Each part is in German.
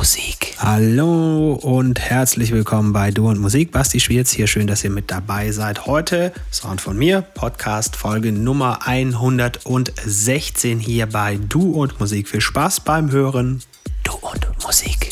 Musik. Hallo und herzlich willkommen bei Du und Musik. Basti Schwierz hier, schön, dass ihr mit dabei seid. Heute Sound von mir, Podcast Folge Nummer 116 hier bei Du und Musik. Viel Spaß beim Hören. Du und Musik.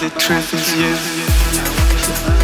The truth is you.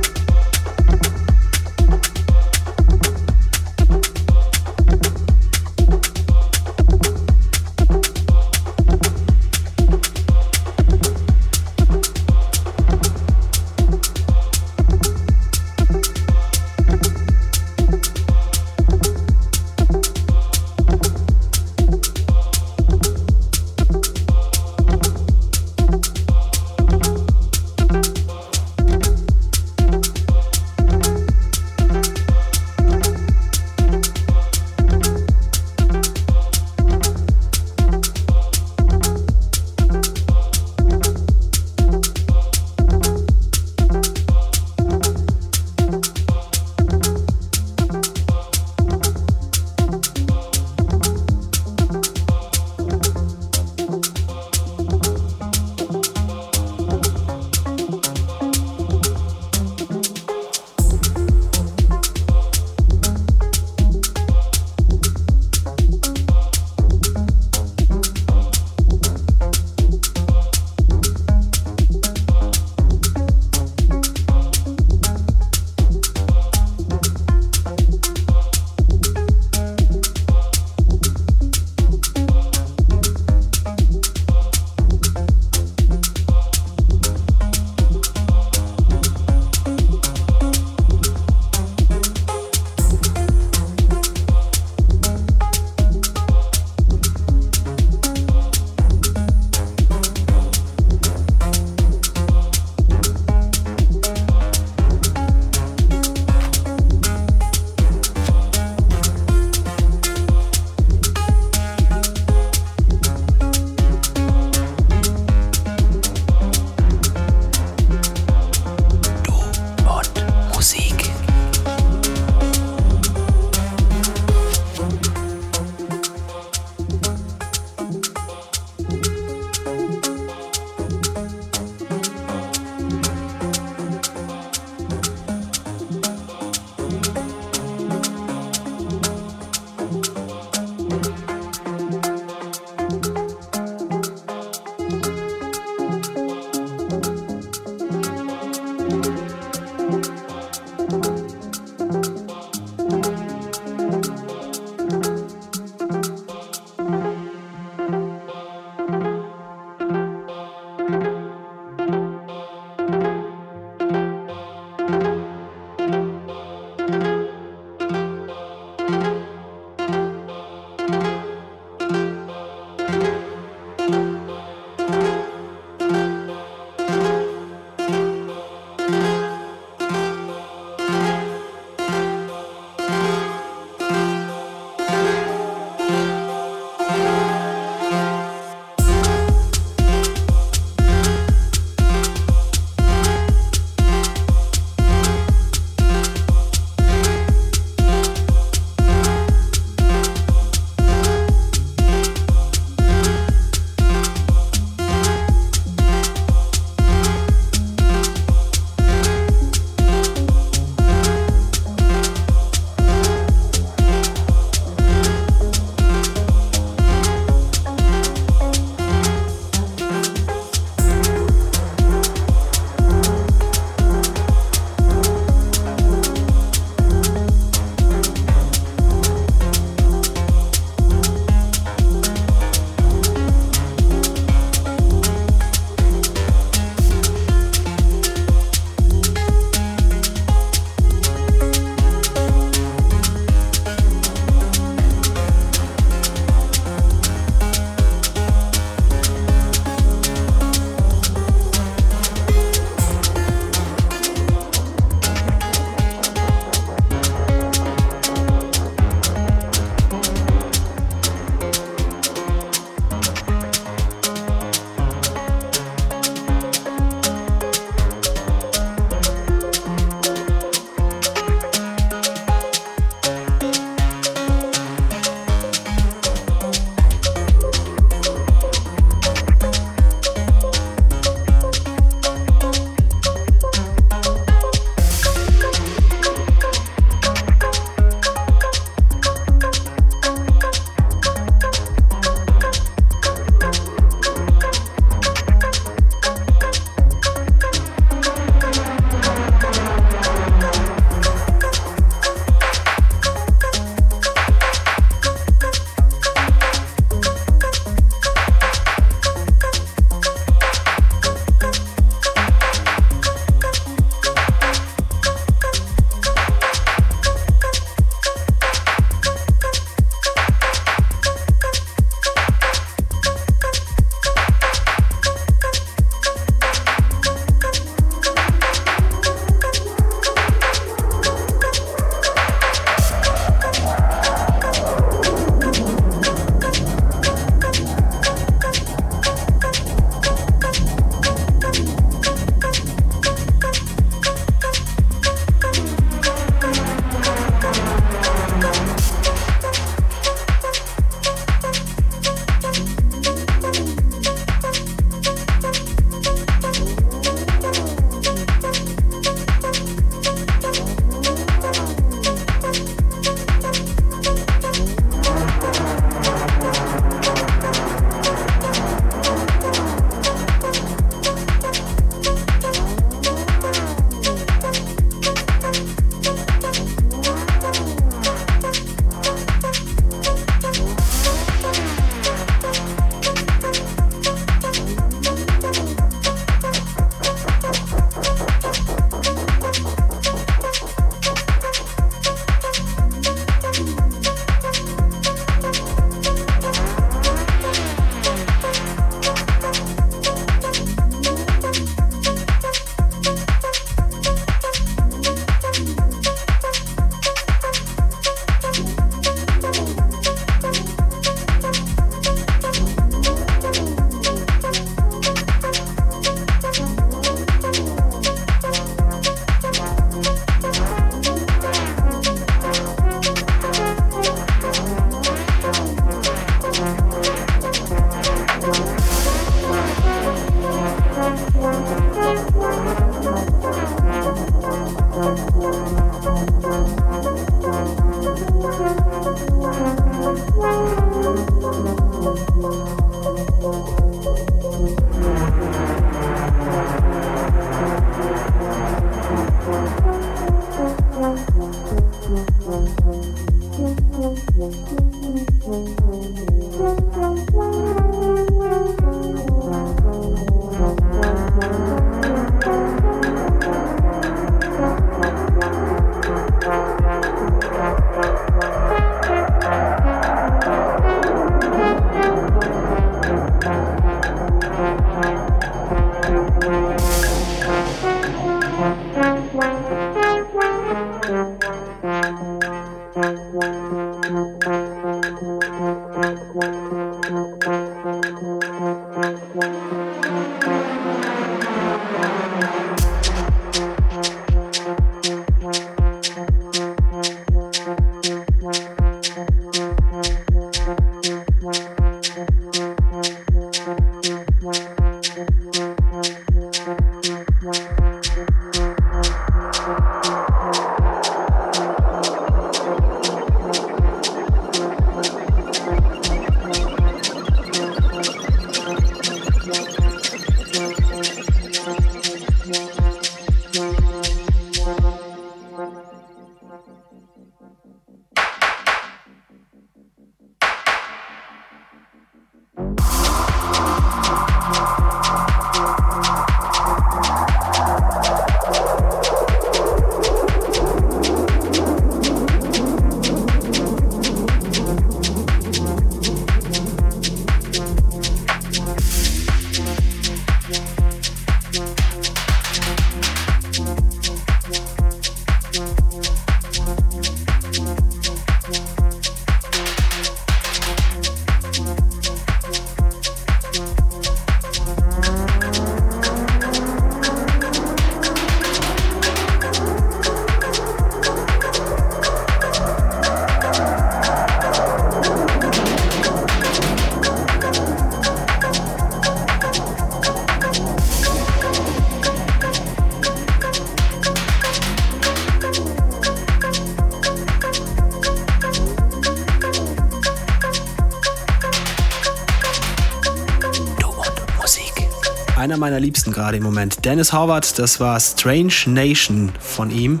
Meiner Liebsten gerade im Moment. Dennis Howard, das war Strange Nation von ihm.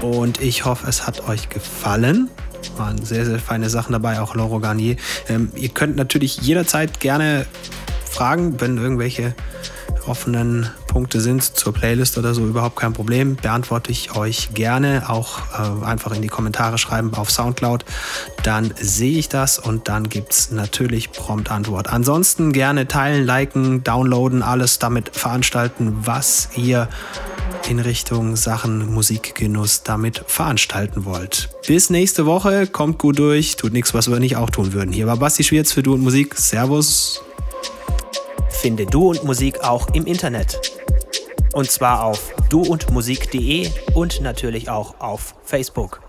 Und ich hoffe, es hat euch gefallen. Waren sehr, sehr feine Sachen dabei, auch Laurent Garnier. Ähm, ihr könnt natürlich jederzeit gerne fragen, wenn irgendwelche offenen Punkte sind zur Playlist oder so, überhaupt kein Problem. Beantworte ich euch gerne. Auch äh, einfach in die Kommentare schreiben auf Soundcloud. Dann sehe ich das und dann gibt es natürlich prompt Antwort. Ansonsten gerne teilen, liken, downloaden, alles damit veranstalten, was ihr in Richtung Sachen Musikgenuss damit veranstalten wollt. Bis nächste Woche, kommt gut durch, tut nichts, was wir nicht auch tun würden. Hier war Basti Schwierz für Du und Musik. Servus. Finde Du und Musik auch im Internet. Und zwar auf duundmusik.de und natürlich auch auf Facebook.